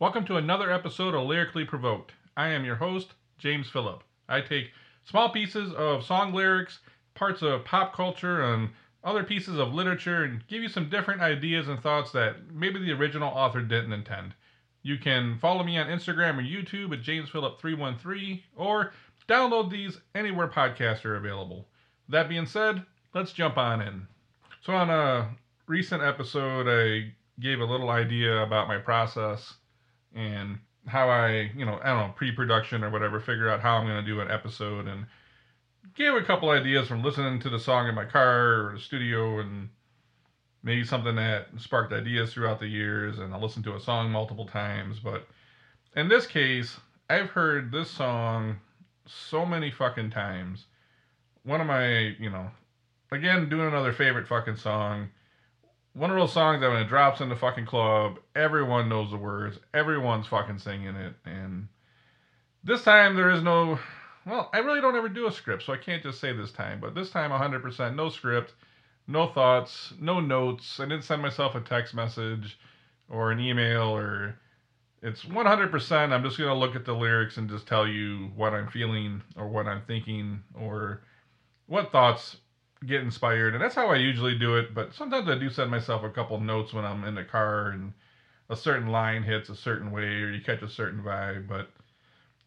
Welcome to another episode of Lyrically Provoked. I am your host, James Phillip. I take small pieces of song lyrics, parts of pop culture, and other pieces of literature and give you some different ideas and thoughts that maybe the original author didn't intend. You can follow me on Instagram or YouTube at JamesPhillip313 or download these anywhere podcasts are available. That being said, let's jump on in. So, on a recent episode, I gave a little idea about my process and how I, you know, I don't know, pre-production or whatever, figure out how I'm going to do an episode and gave a couple ideas from listening to the song in my car or the studio and maybe something that sparked ideas throughout the years and I listened to a song multiple times, but in this case, I've heard this song so many fucking times. One of my, you know, again, doing another favorite fucking song one of those songs that when it drops in the fucking club, everyone knows the words, everyone's fucking singing it, and this time there is no. Well, I really don't ever do a script, so I can't just say this time. But this time, 100% no script, no thoughts, no notes. I didn't send myself a text message or an email or. It's 100%. I'm just going to look at the lyrics and just tell you what I'm feeling or what I'm thinking or what thoughts get inspired, and that's how I usually do it. But sometimes I do send myself a couple notes when I'm in the car and a certain line hits a certain way or you catch a certain vibe. But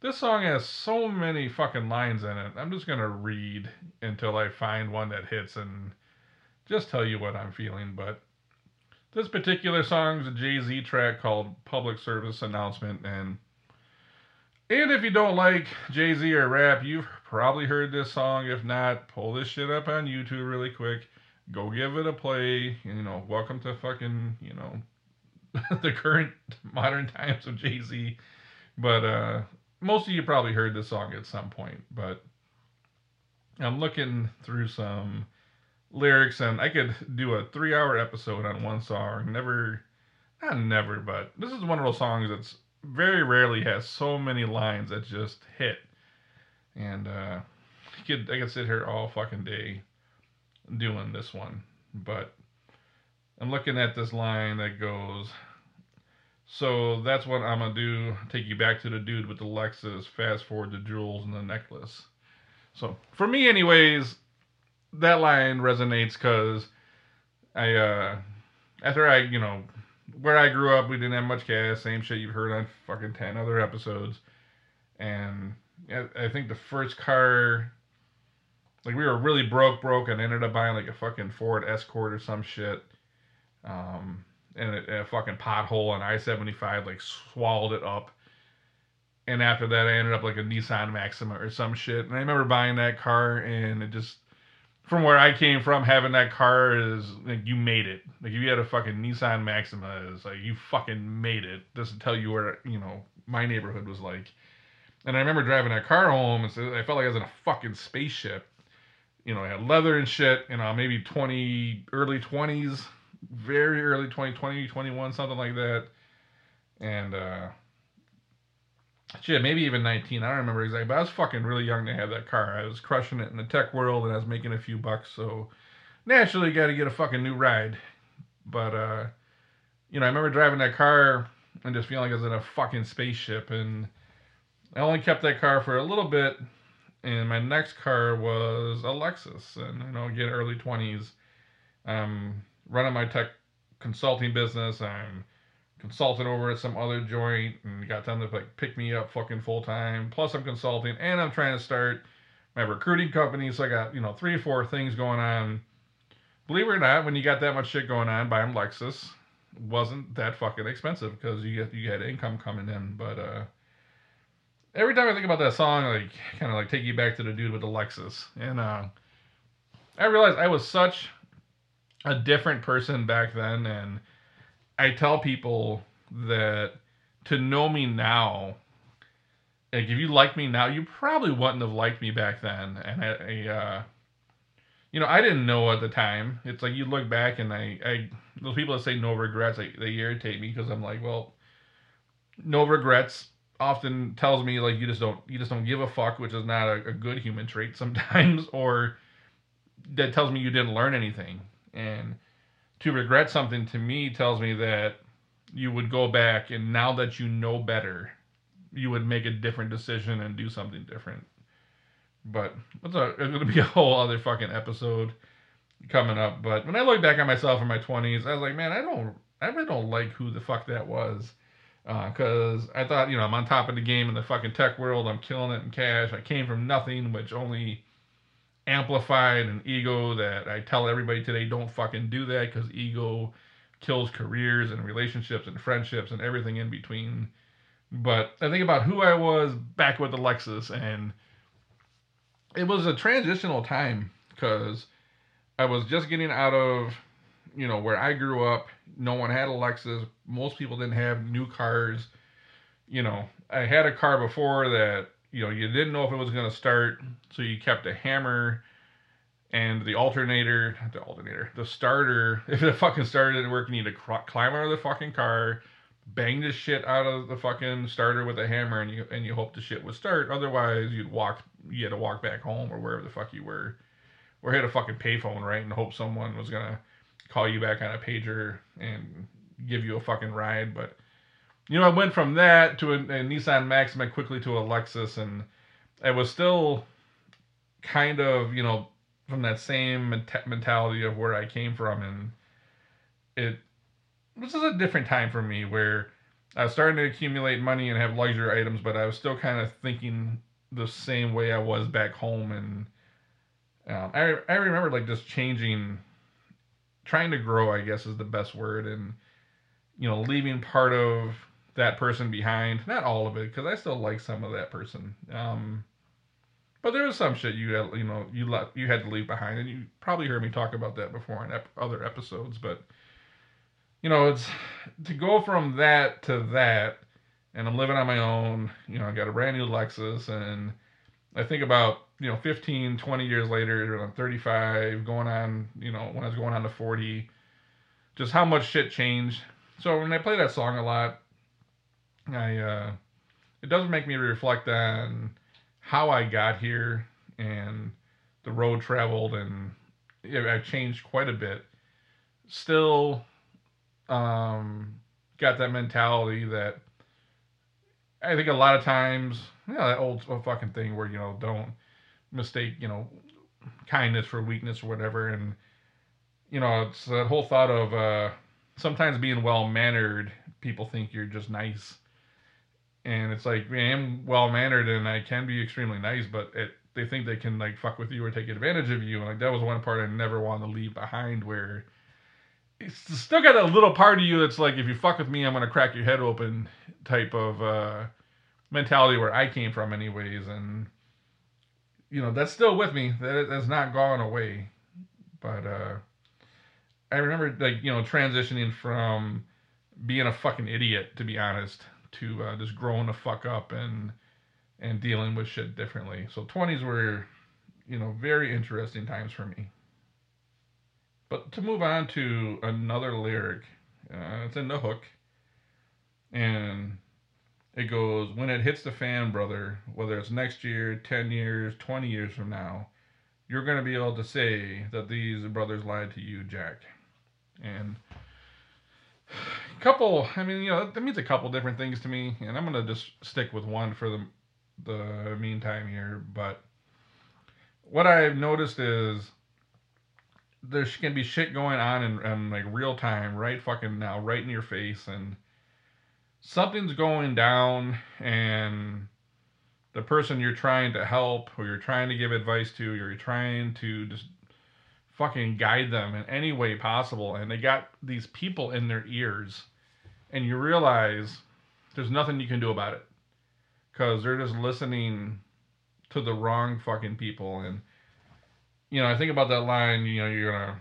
this song has so many fucking lines in it. I'm just gonna read until I find one that hits and just tell you what I'm feeling. But this particular song is a Jay Z track called Public Service Announcement, and and if you don't like Jay Z or rap, you've probably heard this song. If not, pull this shit up on YouTube really quick. Go give it a play. You know, welcome to fucking, you know, the current modern times of Jay Z. But uh, most of you probably heard this song at some point. But I'm looking through some lyrics, and I could do a three hour episode on one song. Never, not never, but this is one of those songs that's very rarely has so many lines that just hit. And uh, I could I could sit here all fucking day doing this one, but I'm looking at this line that goes. So that's what I'm gonna do. Take you back to the dude with the Lexus. Fast forward the jewels and the necklace. So for me, anyways, that line resonates because I uh, after I you know where I grew up, we didn't have much gas. Same shit you've heard on fucking ten other episodes. And I think the first car, like we were really broke, broke, and ended up buying like a fucking Ford Escort or some shit. Um, and a, a fucking pothole on I seventy five like swallowed it up. And after that, I ended up like a Nissan Maxima or some shit. And I remember buying that car, and it just from where I came from, having that car is like you made it. Like if you had a fucking Nissan Maxima, is like you fucking made it. Doesn't tell you where you know my neighborhood was like. And I remember driving that car home, and so I felt like I was in a fucking spaceship. You know, I had leather and shit. You know, maybe twenty, early twenties, very early 20, 20, 21, something like that. And uh shit, maybe even 19. I don't remember exactly, but I was fucking really young to have that car. I was crushing it in the tech world and I was making a few bucks, so naturally got to get a fucking new ride. But, uh, you know, I remember driving that car and just feeling like I was in a fucking spaceship. And I only kept that car for a little bit. And my next car was a Lexus. And, you know, again, early 20s. I'm running my tech consulting business. I'm consulting over at some other joint and got them to like pick me up fucking full time. Plus I'm consulting and I'm trying to start my recruiting company. So I got, you know, three or four things going on. Believe it or not, when you got that much shit going on, buying Lexus wasn't that fucking expensive because you get you had income coming in. But uh every time I think about that song, like kind of like take you back to the dude with the Lexus. And uh I realized I was such a different person back then and I tell people that to know me now, like if you like me now, you probably wouldn't have liked me back then. And I, I uh, you know, I didn't know at the time. It's like you look back and I, I those people that say no regrets, like, they irritate me because I'm like, well, no regrets often tells me like you just don't you just don't give a fuck, which is not a, a good human trait sometimes, or that tells me you didn't learn anything. And to regret something to me tells me that you would go back and now that you know better, you would make a different decision and do something different. But it's, a, it's gonna be a whole other fucking episode coming up. But when I look back at myself in my twenties, I was like, man, I don't, I really don't like who the fuck that was. Because uh, I thought, you know, I'm on top of the game in the fucking tech world. I'm killing it in cash. I came from nothing, which only amplified an ego that I tell everybody today don't fucking do that because ego kills careers and relationships and friendships and everything in between. But I think about who I was back with the Lexus, and it was a transitional time because I was just getting out of, you know, where I grew up. No one had Lexus. Most people didn't have new cars. You know, I had a car before that, you know, you didn't know if it was going to start, so you kept a hammer and the alternator, not the alternator, the starter. If it fucking started to work, you need to cr- climb out of the fucking car, bang the shit out of the fucking starter with a hammer, and you and you hope the shit would start. Otherwise, you'd walk. You had to walk back home or wherever the fuck you were, or hit a fucking payphone, right, and hope someone was gonna call you back on a pager and give you a fucking ride. But you know, I went from that to a, a Nissan Maxima quickly to a Lexus, and I was still kind of you know from that same mentality of where I came from, and it this is a different time for me where I was starting to accumulate money and have luxury items, but I was still kind of thinking the same way I was back home, and um, I I remember like just changing, trying to grow. I guess is the best word, and you know leaving part of that person behind. Not all of it, because I still like some of that person. Um, but there was some shit you had, you know, you let you had to leave behind, and you probably heard me talk about that before in ep- other episodes. But you know, it's to go from that to that, and I'm living on my own. You know, I got a brand new Lexus, and I think about you know 15, 20 years later, I'm 35, going on, you know, when I was going on to 40, just how much shit changed. So when I play that song a lot, I uh, it doesn't make me reflect on how I got here and the road traveled, and I've changed quite a bit. Still, um, got that mentality that I think a lot of times, know, that old fucking thing where you know don't mistake you know kindness for weakness or whatever, and you know it's that whole thought of uh, sometimes being well mannered, people think you're just nice and it's like I am well mannered and I can be extremely nice, but it, they think they can like fuck with you or take advantage of you, and like that was one part I never wanted to leave behind. Where it's still got a little part of you that's like, if you fuck with me, I'm gonna crack your head open type of uh, mentality where I came from, anyways, and you know that's still with me. That that's not gone away, but uh, I remember like you know transitioning from being a fucking idiot to be honest to uh, just growing the fuck up and and dealing with shit differently. So 20s were, you know, very interesting times for me. But to move on to another lyric, uh, it's in the hook, and it goes, "When it hits the fan, brother, whether it's next year, 10 years, 20 years from now, you're gonna be able to say that these brothers lied to you, Jack." And a couple. I mean, you know, that means a couple different things to me, and I'm gonna just stick with one for the the meantime here. But what I've noticed is there's gonna be shit going on in, in like real time, right fucking now, right in your face, and something's going down, and the person you're trying to help, or you're trying to give advice to, you're trying to just fucking guide them in any way possible. And they got these people in their ears, and you realize there's nothing you can do about it because they're just listening to the wrong fucking people. And you know, I think about that line. You know, you're gonna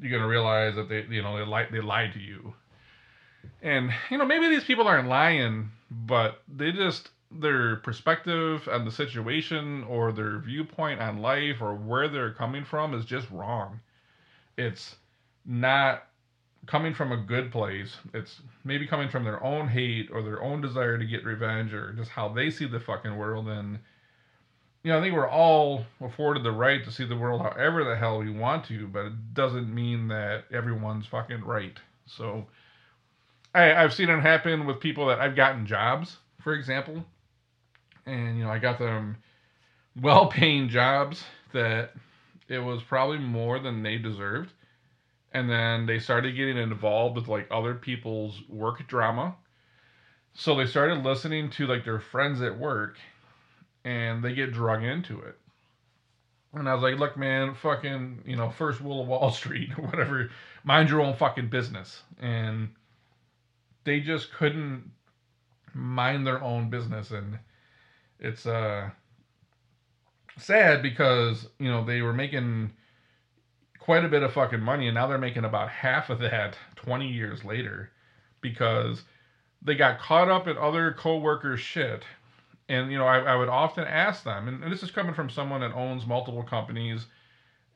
you're gonna realize that they you know they lied they lied to you. And you know, maybe these people aren't lying, but they just their perspective on the situation or their viewpoint on life or where they're coming from is just wrong. It's not coming from a good place. It's maybe coming from their own hate or their own desire to get revenge or just how they see the fucking world. And, you know, I think we're all afforded the right to see the world however the hell we want to, but it doesn't mean that everyone's fucking right. So, I, I've seen it happen with people that I've gotten jobs, for example, and you know I got them well-paying jobs that it was probably more than they deserved, and then they started getting involved with like other people's work drama. So they started listening to like their friends at work, and they get drug into it. And I was like, look, man, fucking, you know, first rule of Wall Street or whatever, mind your own fucking business. And they just couldn't mind their own business. And it's uh sad because, you know, they were making quite a bit of fucking money and now they're making about half of that 20 years later because they got caught up in other coworkers' shit and you know I, I would often ask them and, and, this is coming from someone that owns multiple companies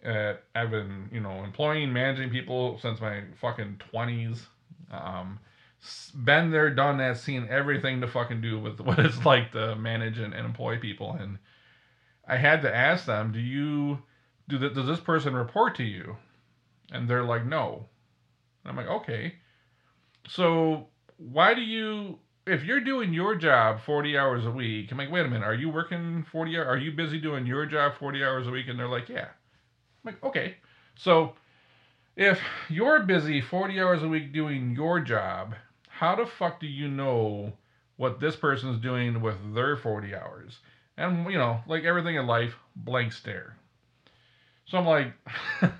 i've been you know employing managing people since my fucking 20s um, been there done that seen everything to fucking do with what it's like to manage and, and employ people and i had to ask them do you do the, does this person report to you and they're like no and i'm like okay so why do you if you're doing your job 40 hours a week, I'm like, wait a minute, are you working 40 hours? Are you busy doing your job 40 hours a week? And they're like, yeah. I'm like, okay. So if you're busy 40 hours a week doing your job, how the fuck do you know what this person's doing with their 40 hours? And, you know, like everything in life, blank stare. So I'm like,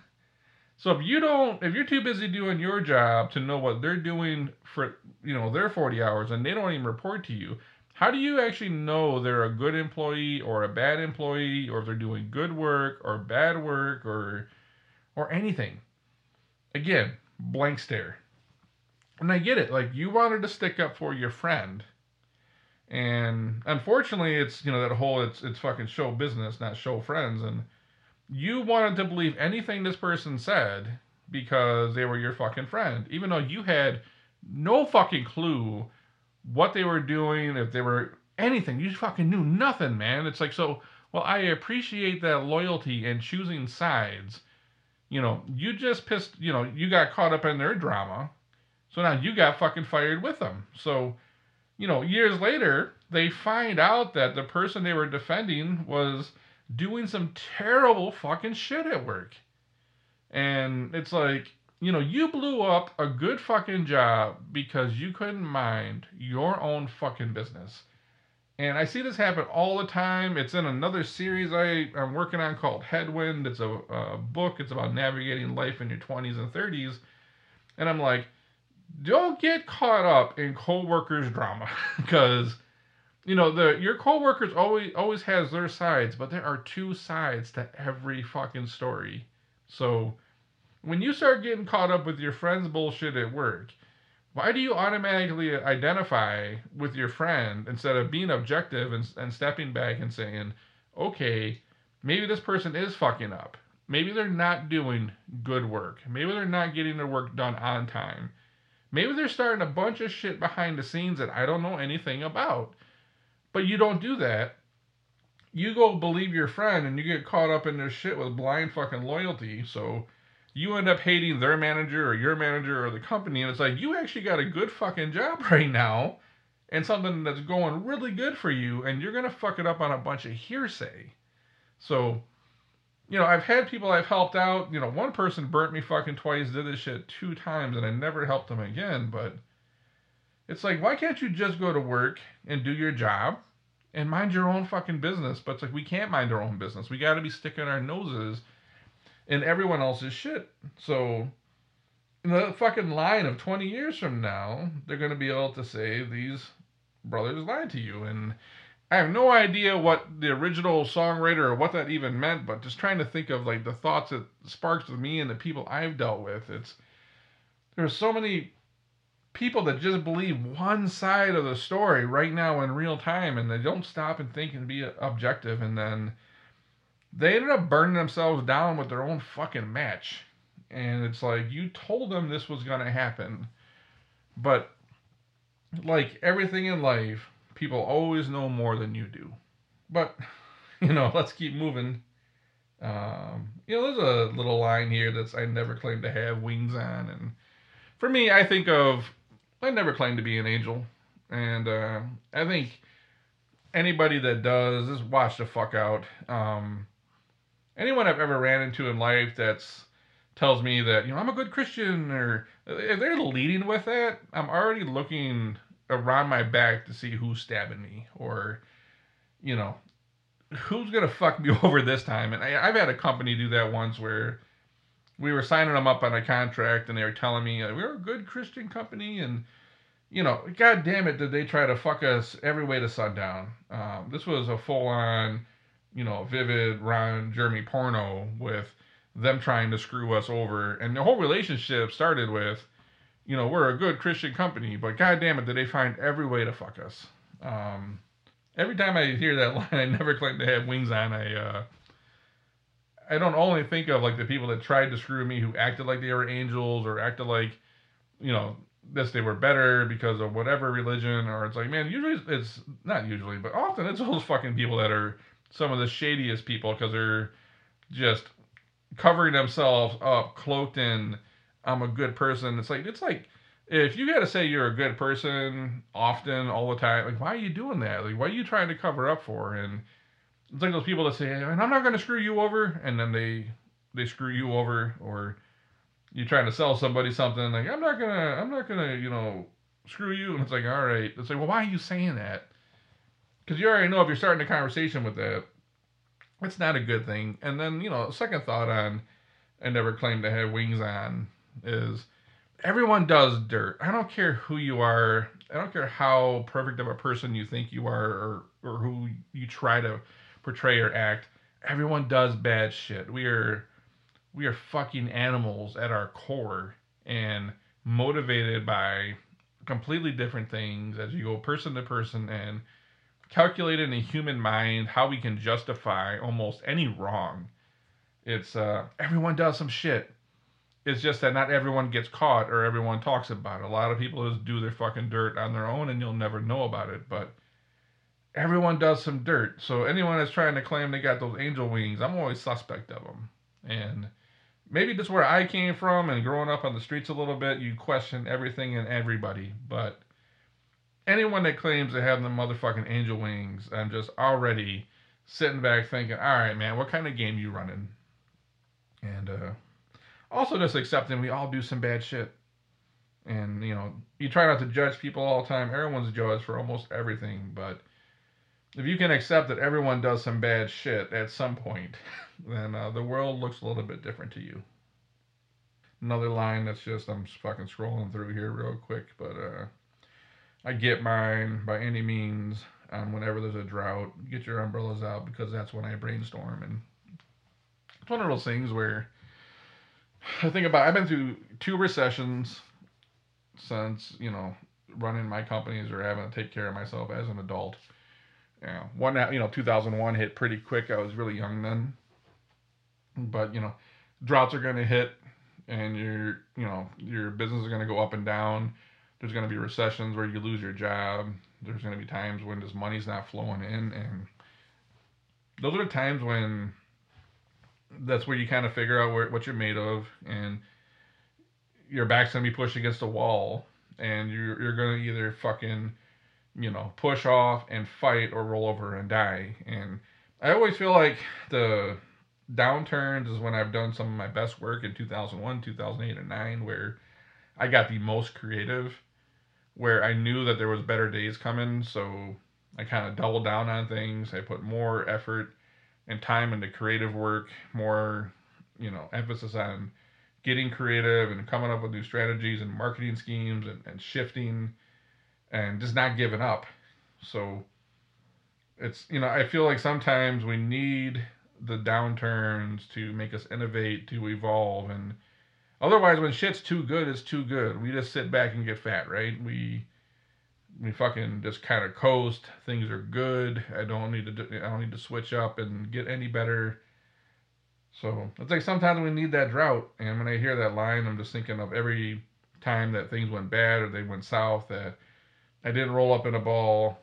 So if you don't, if you're too busy doing your job to know what they're doing for, you know, their 40 hours and they don't even report to you, how do you actually know they're a good employee or a bad employee or if they're doing good work or bad work or or anything? Again, blank stare. And I get it. Like you wanted to stick up for your friend. And unfortunately, it's you know that whole it's it's fucking show business, not show friends and you wanted to believe anything this person said because they were your fucking friend, even though you had no fucking clue what they were doing, if they were anything. You fucking knew nothing, man. It's like, so, well, I appreciate that loyalty and choosing sides. You know, you just pissed, you know, you got caught up in their drama. So now you got fucking fired with them. So, you know, years later, they find out that the person they were defending was doing some terrible fucking shit at work. And it's like, you know, you blew up a good fucking job because you couldn't mind your own fucking business. And I see this happen all the time. It's in another series I, I'm working on called Headwind. It's a, a book, it's about navigating life in your 20s and 30s. And I'm like, don't get caught up in co-workers drama because you know the your coworkers always always has their sides, but there are two sides to every fucking story. So when you start getting caught up with your friend's bullshit at work, why do you automatically identify with your friend instead of being objective and, and stepping back and saying, okay, maybe this person is fucking up. Maybe they're not doing good work. Maybe they're not getting their work done on time. Maybe they're starting a bunch of shit behind the scenes that I don't know anything about. But you don't do that. You go believe your friend and you get caught up in this shit with blind fucking loyalty. So you end up hating their manager or your manager or the company. And it's like, you actually got a good fucking job right now and something that's going really good for you. And you're going to fuck it up on a bunch of hearsay. So, you know, I've had people I've helped out. You know, one person burnt me fucking twice, did this shit two times, and I never helped them again. But it's like, why can't you just go to work and do your job and mind your own fucking business? But it's like, we can't mind our own business. We got to be sticking our noses in everyone else's shit. So, in the fucking line of 20 years from now, they're going to be able to say these brothers lied to you. And I have no idea what the original songwriter or what that even meant, but just trying to think of like the thoughts it sparks with me and the people I've dealt with. It's there's so many people that just believe one side of the story right now in real time and they don't stop and think and be objective and then they ended up burning themselves down with their own fucking match and it's like you told them this was going to happen but like everything in life people always know more than you do. But you know let's keep moving. Um, you know there's a little line here that's i never claimed to have wings on. And for me i think of I never claimed to be an angel, and uh, I think anybody that does just watch the fuck out. Um, anyone I've ever ran into in life that's tells me that you know I'm a good Christian, or if they're leading with that, I'm already looking around my back to see who's stabbing me, or you know who's gonna fuck me over this time. And I, I've had a company do that once where we were signing them up on a contract, and they were telling me we're a good Christian company, and you know, god damn it, did they try to fuck us every way to sundown. Um, this was a full on, you know, vivid Ron Jeremy porno with them trying to screw us over. And the whole relationship started with, you know, we're a good Christian company, but god damn it, did they find every way to fuck us. Um, every time I hear that line, I never claim to have wings on. I, uh, I don't only think of like the people that tried to screw me who acted like they were angels or acted like, you know, this they were better because of whatever religion, or it's like, man, usually it's not usually, but often it's those fucking people that are some of the shadiest people because they're just covering themselves up, cloaked in I'm a good person. It's like it's like if you got to say you're a good person often, all the time, like why are you doing that? Like why are you trying to cover up for? And it's like those people that say, and I'm not going to screw you over, and then they they screw you over, or you're trying to sell somebody something like I'm not gonna I'm not gonna you know screw you, and it's like all right, it's like well why are you saying that? Because you already know if you're starting a conversation with that, it's not a good thing. And then you know second thought on I never claimed to have wings on is everyone does dirt. I don't care who you are. I don't care how perfect of a person you think you are or, or who you try to portray or act. Everyone does bad shit. We are we are fucking animals at our core and motivated by completely different things as you go person to person and calculate in a human mind how we can justify almost any wrong. It's uh everyone does some shit it's just that not everyone gets caught or everyone talks about it. A lot of people just do their fucking dirt on their own and you'll never know about it. But everyone does some dirt. So anyone that's trying to claim they got those angel wings, I'm always suspect of them. And maybe just where I came from and growing up on the streets a little bit, you question everything and everybody. But anyone that claims they have the motherfucking angel wings, I'm just already sitting back thinking, all right, man, what kind of game you running? And uh, also just accepting we all do some bad shit. And, you know, you try not to judge people all the time. Everyone's judged for almost everything. But if you can accept that everyone does some bad shit at some point, then uh, the world looks a little bit different to you. Another line that's just, I'm fucking scrolling through here real quick, but uh, I get mine by any means um, whenever there's a drought. Get your umbrellas out because that's when I brainstorm. And it's one of those things where I think about I've been through two recessions since you know running my companies or having to take care of myself as an adult. Yeah, one you know 2001 hit pretty quick. I was really young then, but you know droughts are going to hit, and your you know your business is going to go up and down. There's going to be recessions where you lose your job. There's going to be times when this money's not flowing in, and those are the times when that's where you kind of figure out where, what you're made of, and your back's gonna be pushed against a wall, and you're you're gonna either fucking, you know, push off and fight or roll over and die. And I always feel like the downturns is when I've done some of my best work in 2001, 2008, and 9, where I got the most creative, where I knew that there was better days coming, so I kind of doubled down on things. I put more effort and time into creative work, more, you know, emphasis on getting creative and coming up with new strategies and marketing schemes and, and shifting and just not giving up. So it's, you know, I feel like sometimes we need the downturns to make us innovate, to evolve. And otherwise, when shit's too good, it's too good. We just sit back and get fat, right? We, we fucking just kind of coast. Things are good. I don't need to. Do, I don't need to switch up and get any better. So it's like sometimes we need that drought. And when I hear that line, I'm just thinking of every time that things went bad or they went south that I didn't roll up in a ball,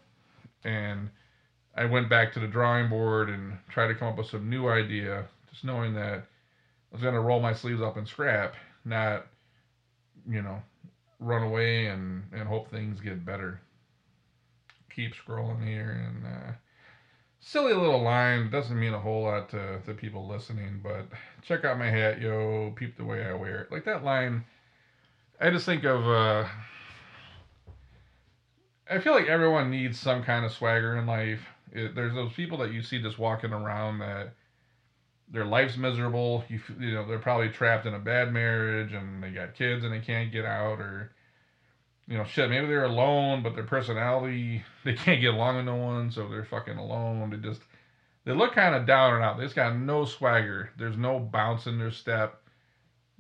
and I went back to the drawing board and tried to come up with some new idea, just knowing that I was gonna roll my sleeves up and scrap, not, you know, run away and, and hope things get better. Keep scrolling here and uh, silly little line doesn't mean a whole lot to, to people listening, but check out my hat, yo, peep the way I wear it. Like that line, I just think of. Uh, I feel like everyone needs some kind of swagger in life. It, there's those people that you see just walking around that their life's miserable. You you know they're probably trapped in a bad marriage and they got kids and they can't get out or you know shit maybe they're alone but their personality they can't get along with no one so they're fucking alone. They just they look kind of down and out. They just got no swagger. There's no bounce in their step.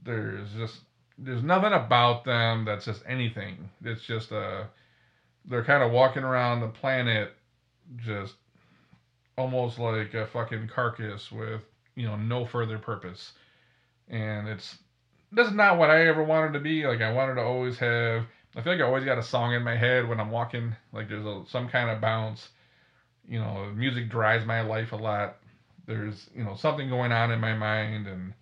There's just there's nothing about them that's just anything. It's just uh, they're kind of walking around the planet just almost like a fucking carcass with you know no further purpose. And it's this is not what i ever wanted to be. Like i wanted to always have i feel like i always got a song in my head when i'm walking. Like there's a, some kind of bounce. You know music drives my life a lot. There's you know something going on in my mind and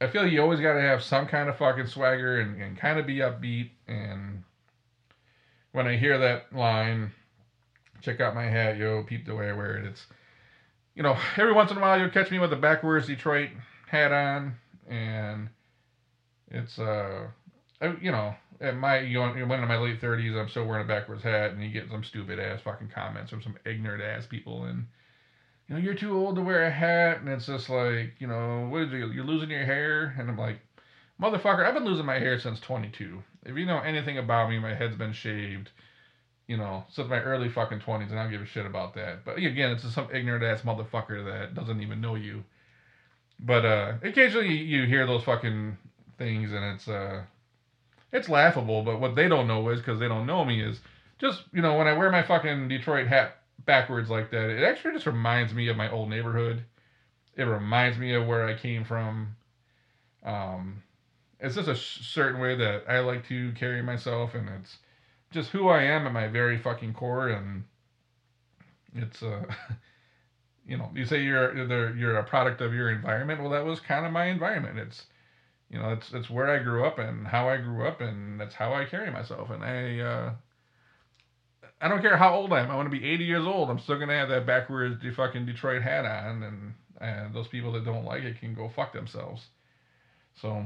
i feel like you always got to have some kind of fucking swagger and, and kind of be upbeat. And when i hear that line check out my hat yo peep the way i wear it it's you know, every once in a while you'll catch me with a backwards Detroit hat on, and it's uh, you know, at my you know, when in my late thirties, I'm still wearing a backwards hat, and you get some stupid ass fucking comments from some ignorant ass people, and you know, you're too old to wear a hat, and it's just like, you know, what is you? You're losing your hair, and I'm like, motherfucker, I've been losing my hair since 22. If you know anything about me, my head's been shaved you know, since my early fucking 20s, and I don't give a shit about that. But again, it's just some ignorant ass motherfucker that doesn't even know you. But uh, occasionally you hear those fucking things, and it's uh, it's laughable. But what they don't know is because they don't know me is just you know when I wear my fucking Detroit hat backwards like that, it actually just reminds me of my old neighborhood. It reminds me of where I came from. Um, it's just a certain way that I like to carry myself, and it's just who I am at my very fucking core, and it's uh, you know, you say you're you're a product of your environment. Well, that was kind of my environment. It's you know, it's it's where I grew up and how I grew up, and that's how I carry myself. And I uh, I don't care how old I am. I want to be 80 years old. I'm still gonna have that backwards fucking Detroit hat on, and and those people that don't like it can go fuck themselves. So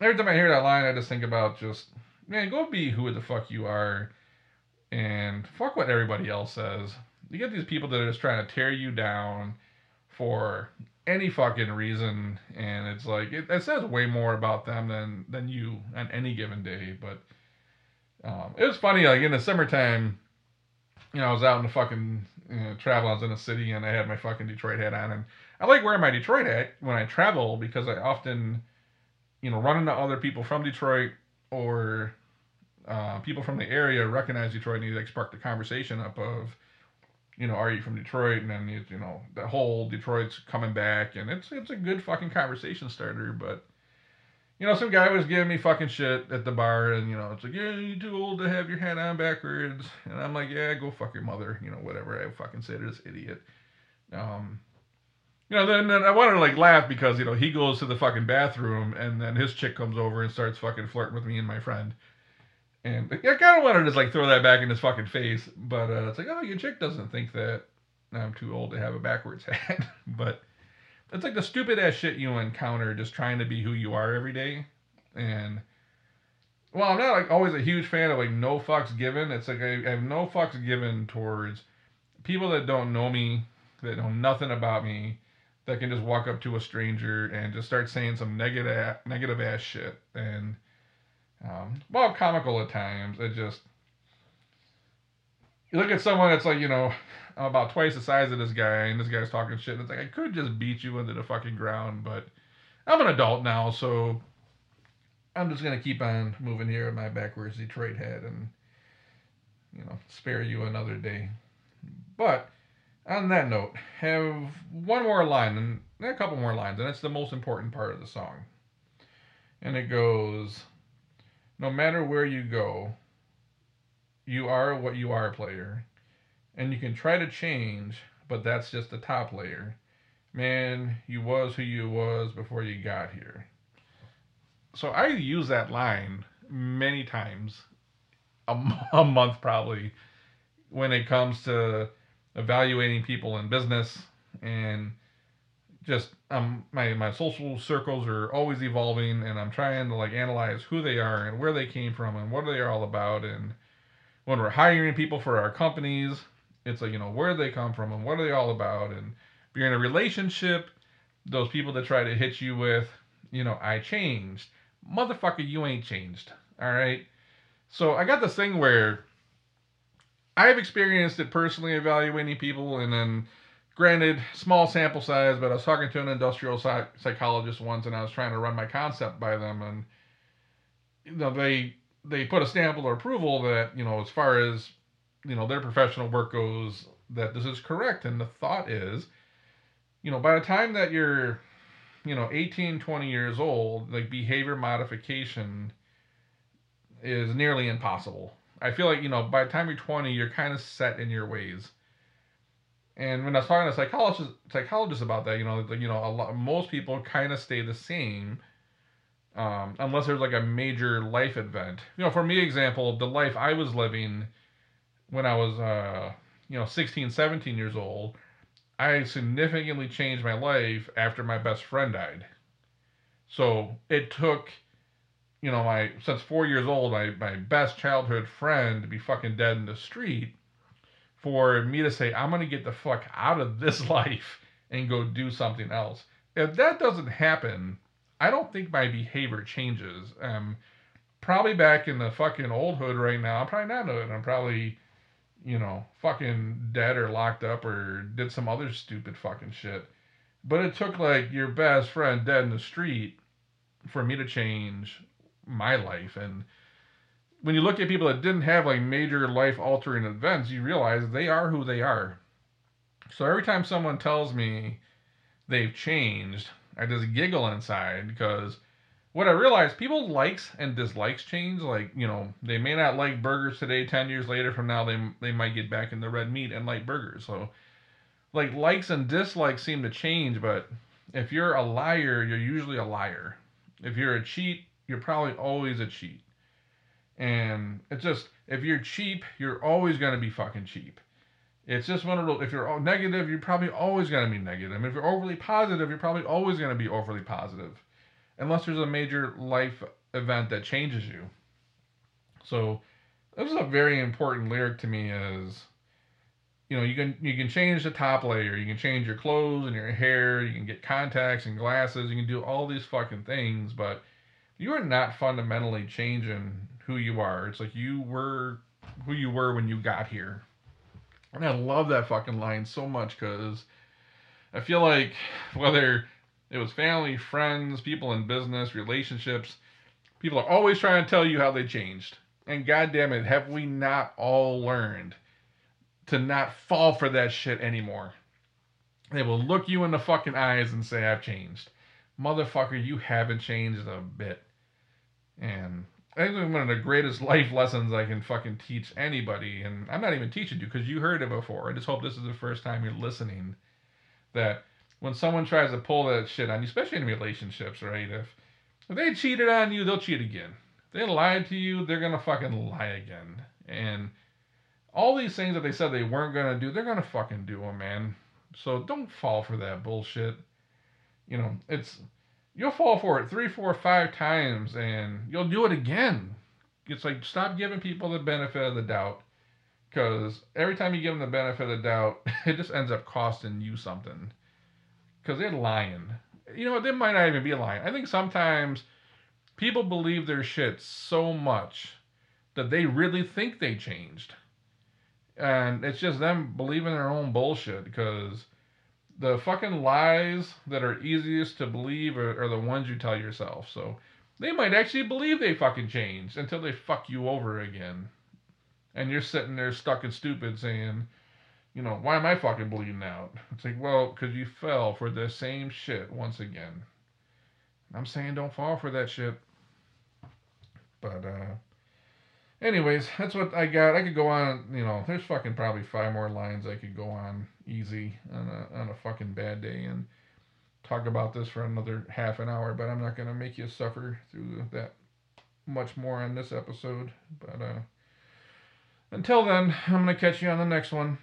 every time I hear that line, I just think about just man, go be who the fuck you are and fuck what everybody else says. You get these people that are just trying to tear you down for any fucking reason, and it's like it, it says way more about them than than you on any given day. But um, it was funny, like in the summertime, you know, I was out in the fucking you know, travel. I was in a city, and I had my fucking Detroit hat on, and I like wearing my Detroit hat when I travel because I often, you know, run into other people from Detroit or uh, people from the area recognize Detroit and you like spark the conversation up of, you know, are you from Detroit? And then you, you know the whole Detroit's coming back, and it's it's a good fucking conversation starter. But you know, some guy was giving me fucking shit at the bar, and you know, it's like, yeah, you're too old to have your hat on backwards, and I'm like, yeah, go fuck your mother, you know, whatever I fucking say to this idiot. Um, you know, then, then I wanted to like laugh because you know he goes to the fucking bathroom, and then his chick comes over and starts fucking flirting with me and my friend. And I kind of wanted to just like throw that back in his fucking face, but uh, it's like, oh, your chick doesn't think that I'm too old to have a backwards hat. but it's like the stupid ass shit you encounter just trying to be who you are every day. And well, I'm not like always a huge fan of like no fucks given. It's like I, I have no fucks given towards people that don't know me, that know nothing about me, that can just walk up to a stranger and just start saying some negative negative ass shit and um, well, comical at times. It just you look at someone that's like you know I'm about twice the size of this guy, and this guy's talking shit. And it's like I could just beat you into the fucking ground, but I'm an adult now, so I'm just gonna keep on moving here in my backwards Detroit head and you know spare you another day. But on that note, have one more line and a couple more lines, and it's the most important part of the song. And it goes no matter where you go, you are what you are, player. And you can try to change, but that's just the top layer. Man, you was who you was before you got here. So I use that line many times, a, a month probably, when it comes to evaluating people in business and just um my my social circles are always evolving and I'm trying to like analyze who they are and where they came from and what they are all about. And when we're hiring people for our companies it's like you know where they come from and what are they all about? And if you're in a relationship those people that try to hit you with you know I changed. Motherfucker you ain't changed. All right? So I got this thing where I've experienced it personally evaluating people and then granted small sample size but i was talking to an industrial psych- psychologist once and i was trying to run my concept by them and you know they they put a stamp of approval that you know as far as you know their professional work goes that this is correct and the thought is you know by the time that you're you know 18 20 years old like behavior modification is nearly impossible i feel like you know by the time you're 20 you're kind of set in your ways and when I was talking to psychologists, psychologists about that, you know, you know, a lot, most people kind of stay the same, um, unless there's like a major life event. You know, for me, example, the life I was living when I was, uh, you know, 16, 17 years old, I significantly changed my life after my best friend died. So it took, you know, my since four years old, my my best childhood friend to be fucking dead in the street for me to say, I'm to get the fuck out of this life and go do something else. If that doesn't happen, I don't think my behavior changes. Um, probably back in the fucking old hood right now, I'm probably not in hood. I'm probably, you know, fucking dead or locked up or did some other stupid fucking shit. But it took like your best friend dead in the street for me to change my life. And when you look at people that didn't have like major life altering events, you realize they are who they are. So every time someone tells me they've changed, I just giggle inside because what I realize people likes and dislikes change. Like, you know, they may not like burgers today, 10 years later from now, they, they might get back in the red meat and like burgers. So, like, likes and dislikes seem to change, but if you're a liar, you're usually a liar. If you're a cheat, you're probably always a cheat. And it's just if you're cheap, you're always gonna be fucking cheap. It's just one of those. If you're negative, you're probably always gonna be negative. If you're overly positive, you're probably always gonna be overly positive, unless there's a major life event that changes you. So this is a very important lyric to me. Is you know you can you can change the top layer, you can change your clothes and your hair, you can get contacts and glasses, you can do all these fucking things, but you are not fundamentally changing who you are. It's like you were who you were when you got here. And I love that fucking line so much because I feel like whether it was family, friends, people in business, relationships, people are always trying to tell you how they changed. And goddamn it, have we not all learned to not fall for that shit anymore? They will look you in the fucking eyes and say, I've changed. Motherfucker, you haven't changed a bit. And I think one of the greatest life lessons I can fucking teach anybody, and I'm not even teaching you because you heard it before. I just hope this is the first time you're listening. That when someone tries to pull that shit on you, especially in relationships, right? If if they cheated on you, they'll cheat again. If they lied to you, they're gonna fucking lie again. And all these things that they said they weren't gonna do, they're gonna fucking do them, man. So don't fall for that bullshit. You know, it's you'll fall for it three, four, five times and you'll do it again. It's like stop giving people the benefit of the doubt because every time you give them the benefit of the doubt, it just ends up costing you something because they're lying. You know, they might not even be lying. I think sometimes people believe their shit so much that they really think they changed. And it's just them believing their own bullshit because the fucking lies that are easiest to believe are, are, the ones you tell yourself. So they might actually believe they fucking changed until they fuck you over again. And you're sitting there stuck and stupid saying, you know, why am I fucking bleeding out? It's like, well, because you fell for the same shit once again. I'm saying don't fall for that shit. But, uh, anyways, that's what I got. I could go on, you know, there's fucking probably five more lines I could go on easy on a, on a fucking bad day and talk about this for another half an hour, but I'm not going to make you suffer through that much more on this episode. But uh, until then, I'm going to catch you on the next one.